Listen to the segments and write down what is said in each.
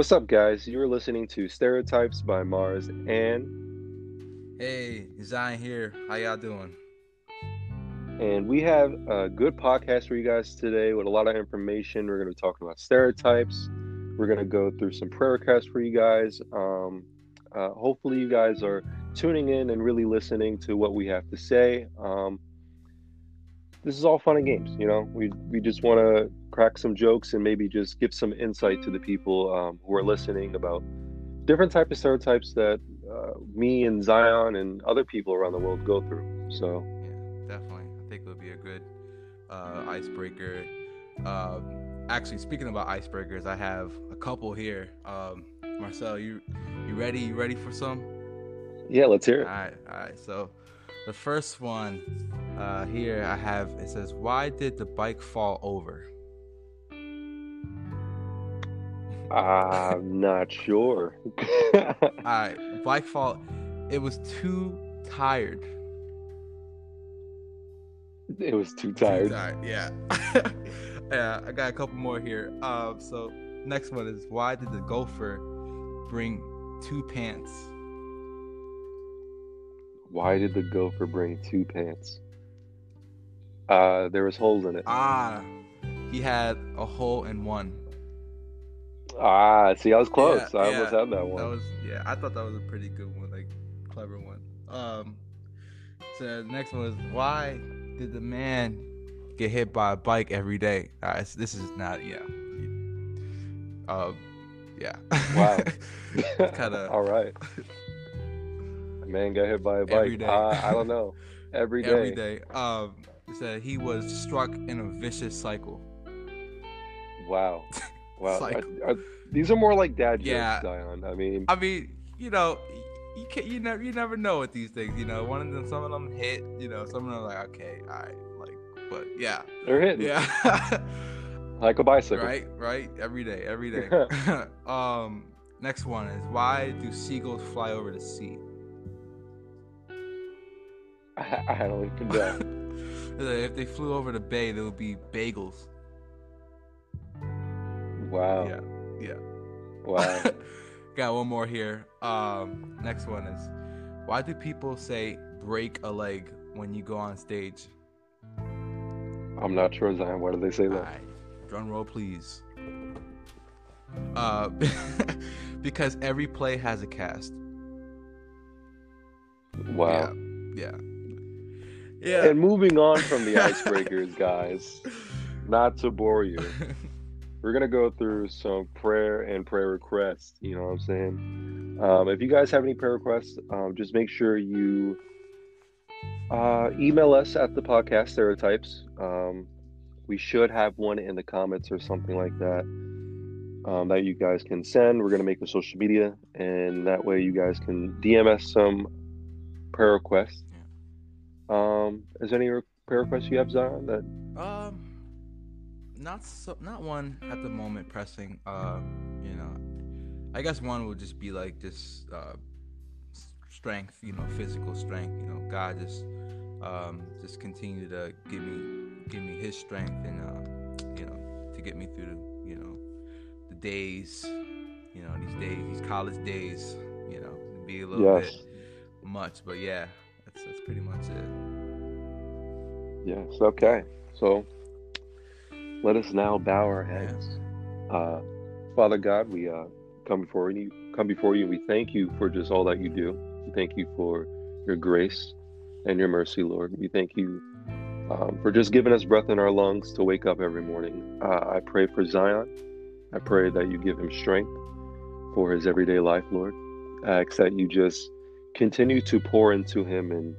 What's up, guys? You're listening to Stereotypes by Mars and Hey, Zion here. How y'all doing? and we have a good podcast for you guys today with a lot of information. We're going to be talking about stereotypes. We're going to go through some prayer requests for you guys. Um, uh, hopefully, you guys are tuning in and really listening to what we have to say. Um, this is all fun and games, you know. We we just want to crack some jokes and maybe just give some insight to the people um, who are listening about different type of stereotypes that uh, me and Zion and other people around the world go through. So Yeah, definitely. I think it'll be a good uh, icebreaker. Um, actually, speaking about icebreakers, I have a couple here. Um, Marcel, you you ready? You ready for some? yeah, let's hear it. right, all right. So, the first one uh, here I have it says, "Why did the bike fall over?" I'm not sure. All right, bike fall. It was too tired. it was too Too tired. Yeah. yeah. I got a couple more here. Um. So next one is why did the gopher bring two pants? Why did the gopher bring two pants? Uh, there was holes in it. Ah, he had a hole in one. Ah, see, I was close. Yeah, I yeah. almost had that one. That was yeah. I thought that was a pretty good one, like clever one. Um. So the next one was why did the man get hit by a bike every day? Right, this is not yeah. Um. Yeah. Wow. Kinda- All right. Man got hit by a bike. Every day. Uh, I don't know. Every day. every day. Um, said he was struck in a vicious cycle. Wow. Wow. Like- Are- are- these are more like dad jokes, Yeah. Zion. I mean, I mean, you know, you can you never you never know with these things. You know, one of them, some of them hit. You know, some of them are like okay, all right, like, but yeah, they're hitting yeah, like a bicycle. right, right, every day, every day. um, next one is why do seagulls fly over the sea? I, I don't even know. if they flew over the bay, there would be bagels. Wow. Yeah, yeah. Wow. Got one more here. Um, next one is why do people say break a leg when you go on stage? I'm not sure, Zion. Why did they say that? Alright, drum roll, please. Uh, because every play has a cast. Wow. Yeah. Yeah. And moving on from the icebreakers, guys, not to bore you, we're gonna go through some prayer and prayer requests. You know what I'm saying? Um, if you guys have any prayer requests, um, just make sure you uh, email us at the podcast stereotypes. Um, we should have one in the comments or something like that um, that you guys can send. We're gonna make a social media, and that way you guys can DM us some prayer requests. Um, is there any prayer requests you have, Zion? That Um, not so, not one at the moment pressing. Uh, you know, I guess one would just be like just uh, strength. You know, physical strength. You know, God just um just continue to give me give me His strength and uh, you know to get me through the you know the days. You know, these days, these college days. You know, be a little Yes. bit much, but yeah, that's that's pretty much it. yes, okay. So let us now bow our heads. Uh, Father God, we uh, come before you. Come before you. and We thank you for just all that you do. We thank you for your grace and your mercy, Lord. We thank you um, for just giving us breath in our lungs to wake up every morning. Uh, I pray for Zion. I pray that you give him strength for his everyday life, Lord. I ask that you just continue to pour into him and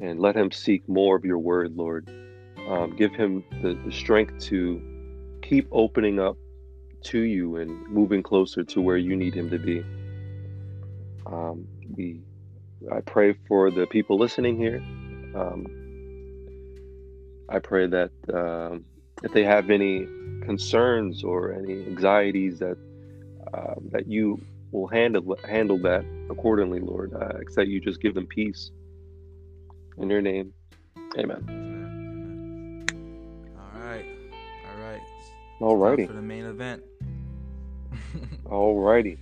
and let him seek more of your word, Lord. Um, give him the, the strength to keep opening up to you and moving closer to where you need him to be. Um, we, I pray for the people listening here. Um, I pray that um, if they have any concerns or any anxieties, that um, that you will handle handle that accordingly, Lord. That you just give them peace. In your name. Amen. Alrighty. For the main event. Alrighty.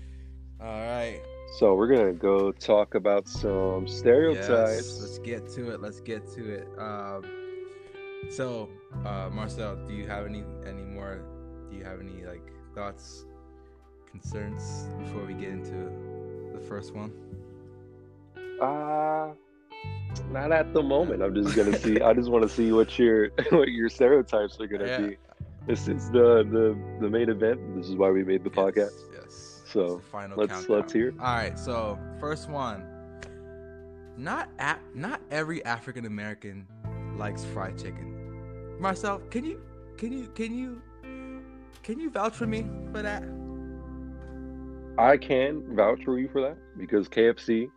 All right. So we're gonna go talk about some stereotypes. Yes, let's get to it. Let's get to it. Um, so, uh, Marcel, do you have any any more? Do you have any like thoughts, concerns before we get into the first one? Uh not at the moment. I'm just gonna see. I just want to see what your what your stereotypes are gonna Yeah. be. This is the the the main event. This is why we made the podcast. Yes. yes. So, final let's- countdown. let's hear. All right. So first one. Not at, not every African American likes fried chicken. Marcel, can you can you can you can you vouch for me for that? I can vouch for you for that because KFC,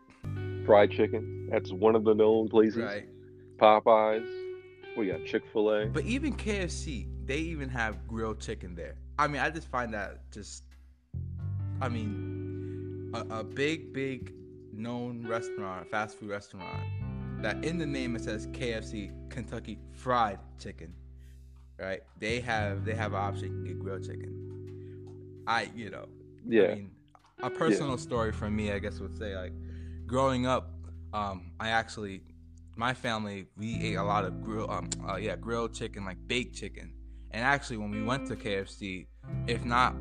fried chicken. That's one of the known places. Right. Popeyes. We got Chick Fil A. But even KFC, they even have grilled chicken there. I mean, I just find that just, I mean, a, a big, big known restaurant, fast food restaurant, that in the name it says KFC, Kentucky Fried Chicken, right? They have they have an option can get grilled chicken. I, you know, Yeah. I mean, a personal story from me, I guess, would say like, growing up, um, I actually, my family, we ate a lot of grill, um, uh, yeah, grilled chicken, like baked chicken. And actually, when we went to KFC, if not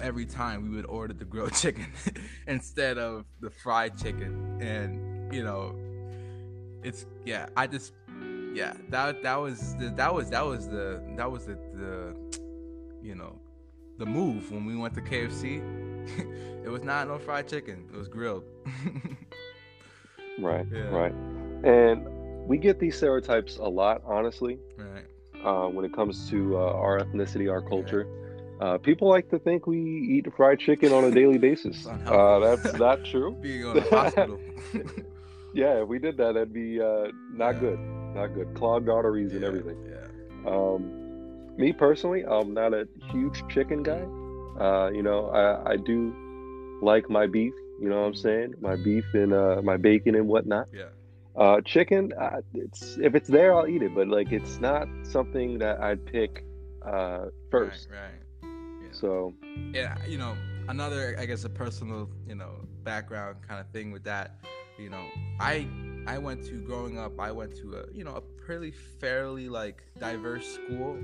every time, we would order the grilled chicken instead of the fried chicken. And you know, it's yeah, I just yeah, that that was the, that was that was the that was the the you know the move when we went to KFC. it was not no fried chicken. It was grilled. Right. Yeah. Right. And we get these stereotypes a lot, honestly, right. Uh, when it comes to uh, our ethnicity, our culture. Uh, people like to think we eat fried chicken on a daily basis. Uh, that's not true. Being on the hospital. Yeah, if we did that, that'd be uh, not Yeah. good. Not good. Clogged arteries and everything. Yeah. Um, me personally, I'm not a huge chicken guy. Uh, you know, I, I do like my beef. You know what I'm saying? My beef and uh, my bacon and whatnot. Yeah. Uh, chicken, uh, it's if it's there, I'll eat it. But like, it's not something that I'd pick uh, first. Right. right. Yeah. So yeah, you know, another I guess a personal, you know, background kind of thing with that. You know, I I went to growing up, I went to a you know a pretty fairly like diverse school,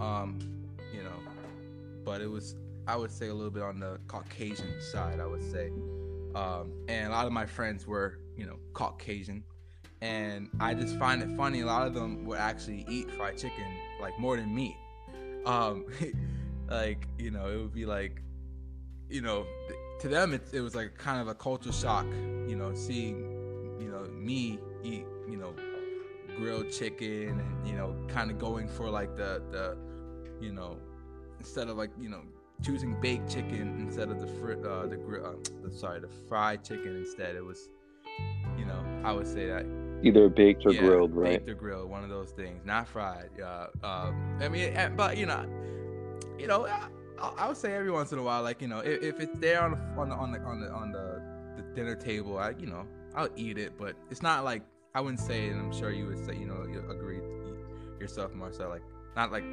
um, you know, but it was I would say a little bit on the Caucasian side, I would say, um, and a lot of my friends were you know Caucasian, and I just find it funny. A lot of them would actually eat fried chicken like more than me. Um, like you know, it would be like, you know, to them it, it was like kind of a culture shock. You know, seeing you know me eat you know grilled chicken and you know kind of going for like the the you know instead of like you know choosing baked chicken instead of the fr- uh, the grill uh, sorry the fried chicken instead it was you know I would say that either baked or yeah, grilled, right? Baked or grilled, one of those things, not fried. Yeah. Um, I mean, eh, but you know, you know, I, I would say every once in a while, like you know, if, if it's there on the on the on the on the, on the, the dinner table, I you know, I'll eat it, but it's not like I wouldn't say, and I'm sure you would say, you know, you agree yourself, Marcel, like not like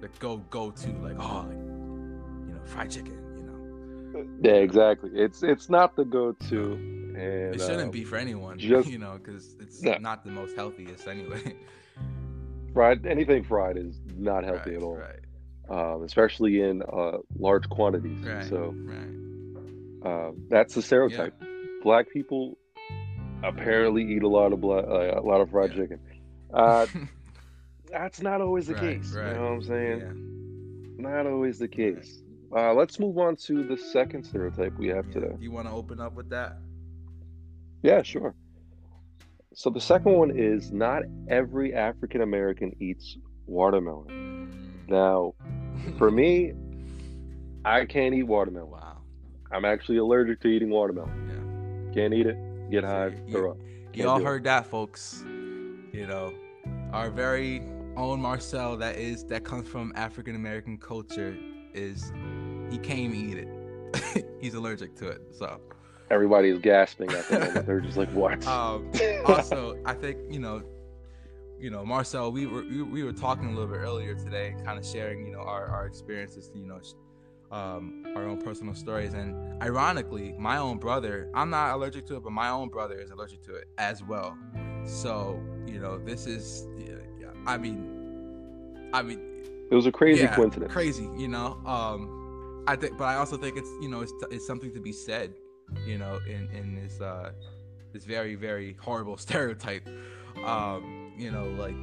the go go to, like oh, like you know, fried chicken, you know. Yeah, exactly. It's it's not the go-to, and It shouldn't uh, be for anyone, just- you know, because it's Yeah. not the most healthiest anyway. fried. Anything fried is not healthy right, at all, Right. um, especially in uh, large quantities. Right. So uh, that's the stereotype. Black people apparently eat a lot of bla- uh, a lot of fried Yeah. chicken. Uh, that's not always the case. You know what I'm saying? Yeah. Not always the case. Uh, let's move on to the second stereotype we have Yeah. today. Do you want to open up with that? Yeah, sure. So the second one is not every African American eats watermelon. Now, for me, I can't eat watermelon. wow. I'm actually allergic to eating watermelon. Yeah. Can't eat it. Get high. you- throw up. You Can't all do it. heard that, folks. You know, our very own Marcel, that is that comes from African American culture, is he can't even eat it. He's allergic to it. So, Everybody is gasping at the moment. They're just like, what? um, also, I think you know, you know, Marcel, we were we, we were talking a little bit earlier today, kind of sharing, you know, our our experiences, you know, um, our own personal stories. And ironically, my own brother, I'm not allergic to it, but my own brother is allergic to it as well. So, you know, this is, yeah, I mean, I mean, it was a crazy yeah, coincidence. Crazy, you know. Um, I think, but I also think it's, you know, it's, it's something to be said, you know, in in this uh, this very very horrible stereotype. Um, you know, like,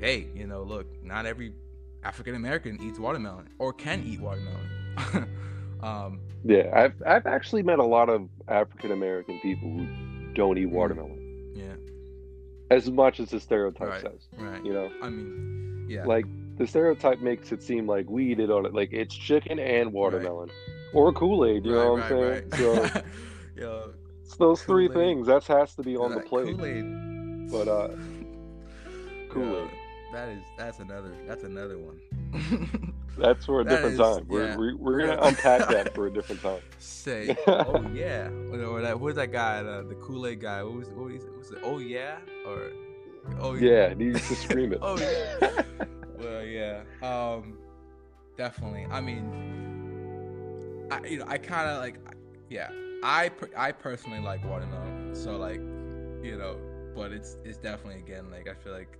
hey, you know, look, not every African American eats watermelon or can eat watermelon. um, yeah, I've I've actually met a lot of African American people who don't eat mm. watermelon. Yeah. As much as the stereotype right, says. Right. You know. I mean, yeah. Like the stereotype makes it seem like we eat it on it like it's chicken and watermelon. Right. Or Kool Aid, you right, know what I'm saying? So yeah. it's those three things. That has to be on the plate. Kool-Aid. But uh Kool Aid. That is that's another that's another one. that's for a that different is, time. We're yeah. we're, we're gonna unpack that for a different time. Say, oh yeah, or that who's that guy, uh, the Kool Aid guy? What was what was, what was it? Oh yeah, or oh yeah, yeah he used to scream it. oh yeah. well, yeah, um, definitely. I mean, I you know I kind of like, yeah, I I personally like watermelon, so like, you know, but it's it's definitely again like I feel like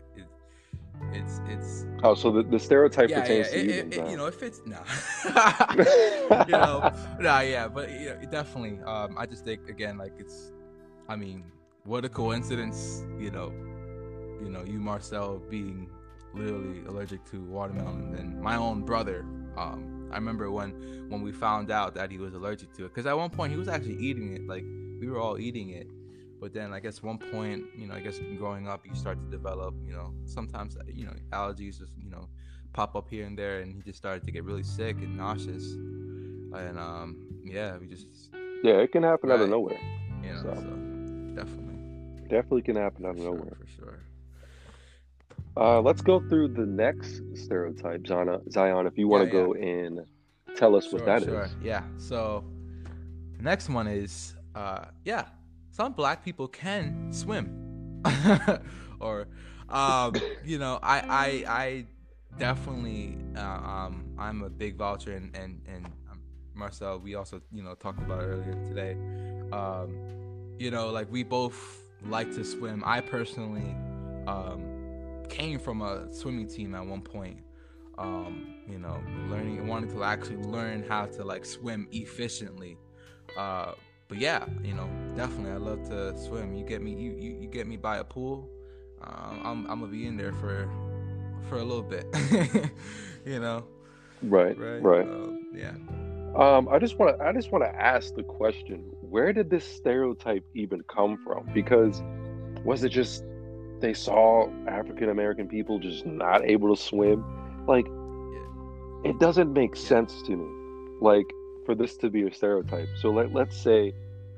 it's it's oh so the, the stereotype yeah, pertains yeah, to it, you, it, then, it, you know if it's no you know nah yeah but you know, definitely um i just think again like it's i mean what a coincidence you know you know you marcel being literally allergic to watermelon and my own brother um i remember when when we found out that he was allergic to it because at one point he was actually eating it like we were all eating it but then I guess one point, you know, I guess growing up, you start to develop, you know, sometimes, uh, you know, allergies just, you know, pop up here and there. And he just started to get really sick and nauseous. And um, yeah, we just. Yeah, it can happen right, out of nowhere. You know, so. so definitely. Definitely can happen out of for nowhere. Sure, for sure. Uh, let's go through the next stereotype, Zana, Zion, if you want to yeah, go and tell us sure, what that sure. is. Yeah. So the next one is, uh, yeah, some black people can swim or um, you know i i i definitely uh, um, i'm a big voucher and and and marcel we also you know talked about earlier today um, you know like we both like to swim i personally um, came from a swimming team at one point um, you know learning wanting to actually learn how to like swim efficiently uh, but yeah, you know, definitely, I love to swim. You get me, you you, you get me by a pool, um, I'm I'm gonna be in there for for a little bit, you know. Right, right, right. Um, yeah. Um, I just want to I just want to ask the question: Where did this stereotype even come from? Because was it just they saw African American people just not able to swim? Like, it doesn't make sense to me. Like, for this to be a stereotype. So let let's say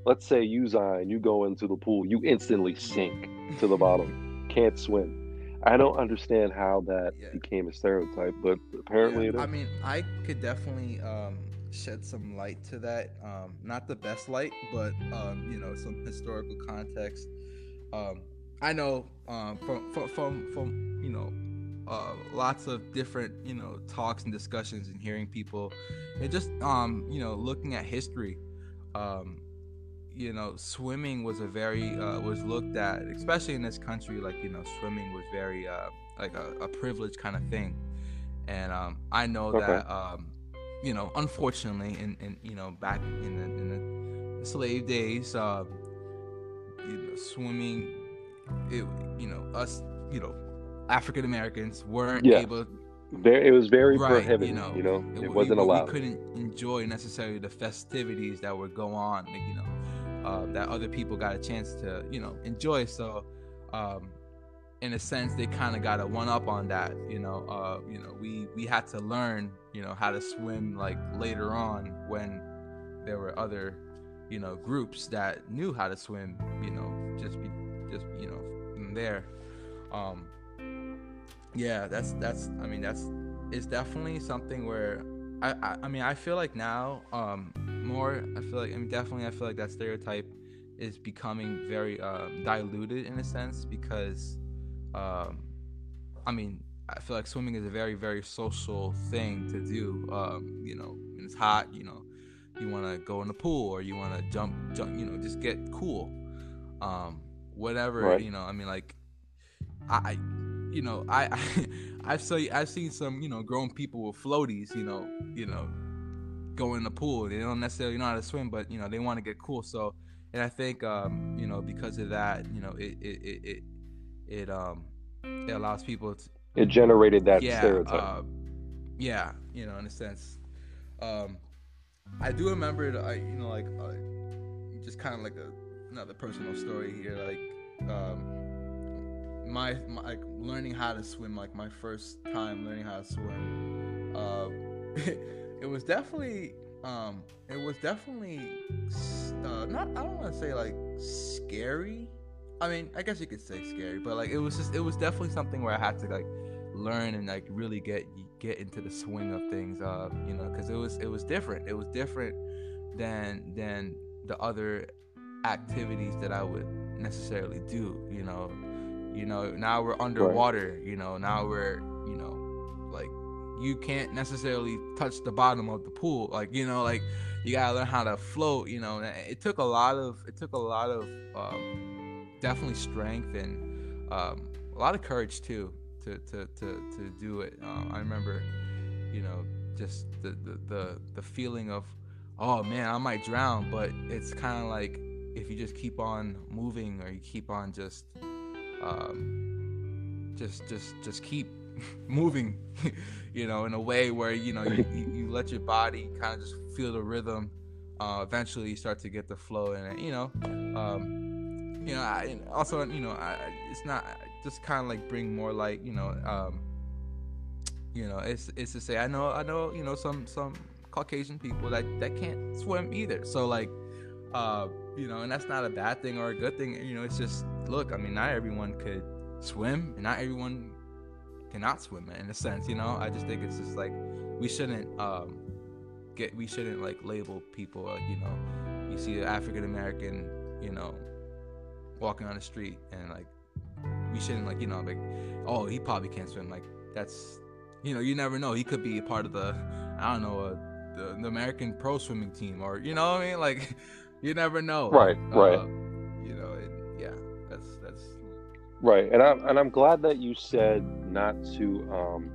let's say you Zion, you go into the pool, you instantly sink to the bottom, can't swim. I don't understand how that yeah. became a stereotype, but apparently yeah, it is. I mean, I could definitely um, shed some light to that. Um, not the best light, but um, you know, some historical context. Um, I know um, from, from from from you know uh, lots of different you know talks and discussions and hearing people and just um you know looking at history um you know swimming was a very uh, was looked at especially in this country like you know swimming was very uh like a, a privileged kind of thing and um i know okay. that um you know unfortunately in, in you know back in the, in the slave days um you know swimming it you know us you know African Americans weren't yeah. able. Very, it was very right, prohibited. You know, you know it, it wasn't we, allowed. We couldn't enjoy necessarily the festivities that would go on. Like, you know, uh, that other people got a chance to, you know, enjoy. So, um, in a sense, they kind of got a one up on that. You know, uh, you know, we we had to learn, you know, how to swim like later on when there were other, you know, groups that knew how to swim. You know, just be just you know there. Um, yeah that's that's i mean that's it's definitely something where I, I, I mean i feel like now um more i feel like i mean definitely i feel like that stereotype is becoming very um, diluted in a sense because um i mean i feel like swimming is a very very social thing to do um you know in it's hot, you know, you want to go in the pool or you want to jump, jump, you know, just get cool. Um, whatever, right. you know. I mean, like, I, you know, I, I I've seen I've seen some, you know, grown people with floaties, you know, you know, go in the pool. They don't necessarily know how to swim, but you know, they want to get cool. So, and I think, um, you know, because of that, you know, it it it it, it um it allows people to it generated that yeah, stereotype. Uh, yeah, you know, in a sense. Um, I do remember, I you know, like uh, just kind of like a another personal story here, like um, my, my like learning how to swim, like my first time learning how to swim. Uh, it was definitely um, it was definitely uh, not I don't want to say like scary. I mean, I guess you could say scary, but like it was just it was definitely something where I had to like learn and like really get get into the swing of things. Uh, you know, because it was it was different. It was different than than the other activities that I would necessarily do. You know, you know now we're underwater. Right. You know now we're you know like you can't necessarily touch the bottom of the pool. Like you know like you gotta learn how to float. You know it took a lot of it took a lot of um, definitely strength and um, a lot of courage too to to to, to do it. Um, I remember you know just the, the the the feeling of oh man I might drown, but it's kind of like if you just keep on moving or you keep on just um, just just just keep moving you know in a way where you know you, you let your body kind of just feel the rhythm uh, eventually you start to get the flow and you know? Um, you know I, also you know I, it's not just kind of like bring more like you know um, you know it's it's to say I know I know you know some some Caucasian people that that can't swim either. So like uh, you know, and that's not a bad thing or a good thing. You know, it's just look. I mean, not everyone could swim, and not everyone cannot swim in a sense. You know, I just think it's just like we shouldn't um, get we shouldn't like label people. Like, you know, you see an African American, you know, walking on the street, and like we shouldn't like you know like oh he probably can't swim. Like that's you know you never know. He could be a part of the I don't know. Uh, the, the American pro swimming team, or you know what I mean? Like, you never know. Right, right. Uh, you know, it, yeah, that's that's right. And I'm and I'm glad that you said not to um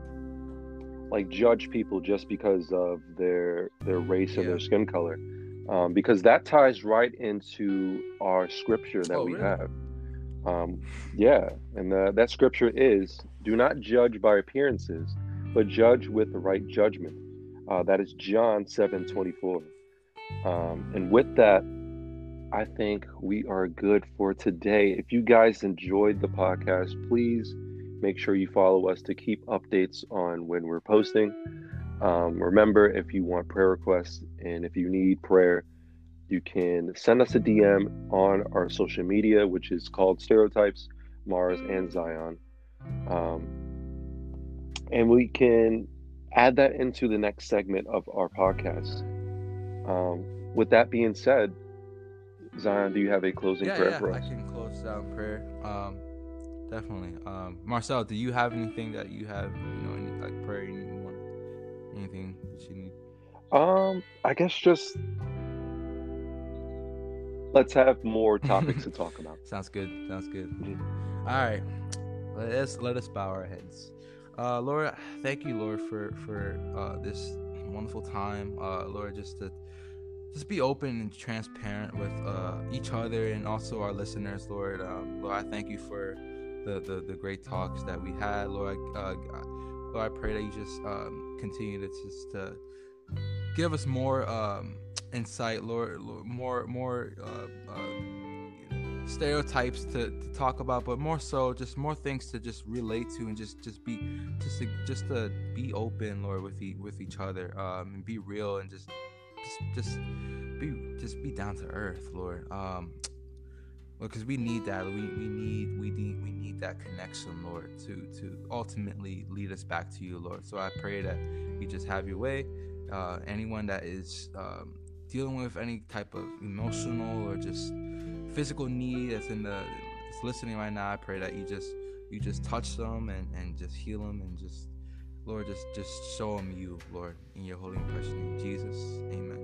like judge people just because of their their race yeah. or their skin color, um, because that ties right into our scripture that oh, we really? have. Um, yeah, and the, that scripture is, "Do not judge by appearances, but judge with the right judgment." Uh, that is John seven twenty four. Um, and with that, I think we are good for today. If you guys enjoyed the podcast, please make sure you follow us to keep updates on when we're posting. Um, remember, if you want prayer requests and if you need prayer, you can send us a DM on our social media, which is called Stereotypes, Mars, and Zion. Um, and we can add that into the next segment of our podcast. Um, with that being said, Zion, do you have a closing yeah, prayer yeah, for us? I can close down prayer. Um, definitely. Um, Marcel, do you have anything that you have, you know, any like prayer you want, anything that you need? Um, I guess just let's have more topics to talk about. Sounds good. Sounds good. Mm-hmm. All right, let us let us bow our heads. Uh, Lord, thank you, Lord, for for uh, this wonderful time. Uh, Lord, just to just be open and transparent with uh, each other and also our listeners, Lord. Um, Lord, I thank you for the, the, the great talks that we had, Lord. Uh, Lord, I pray that you just um, continue to just to give us more um, insight, Lord, Lord, more more uh, uh, stereotypes to, to talk about, but more so just more things to just relate to and just just be just to, just to be open, Lord, with e- with each other um, and be real and just just just be just be down to earth, Lord. Um, because we need that. We, we need we need we need that connection, Lord, to to ultimately lead us back to you, Lord. So I pray that you just have your way. Uh, anyone that is um, dealing with any type of emotional or just physical need that's in the that's listening right now, I pray that you just you just touch them and, and just heal them and just Lord, just just show them you, Lord, in your holy and precious name, Jesus. Amen.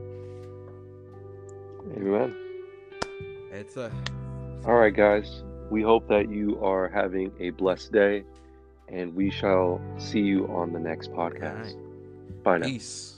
Amen. It's a. All right, guys. We hope that you are having a blessed day, and we shall see you on the next podcast. Right. Bye now. Peace.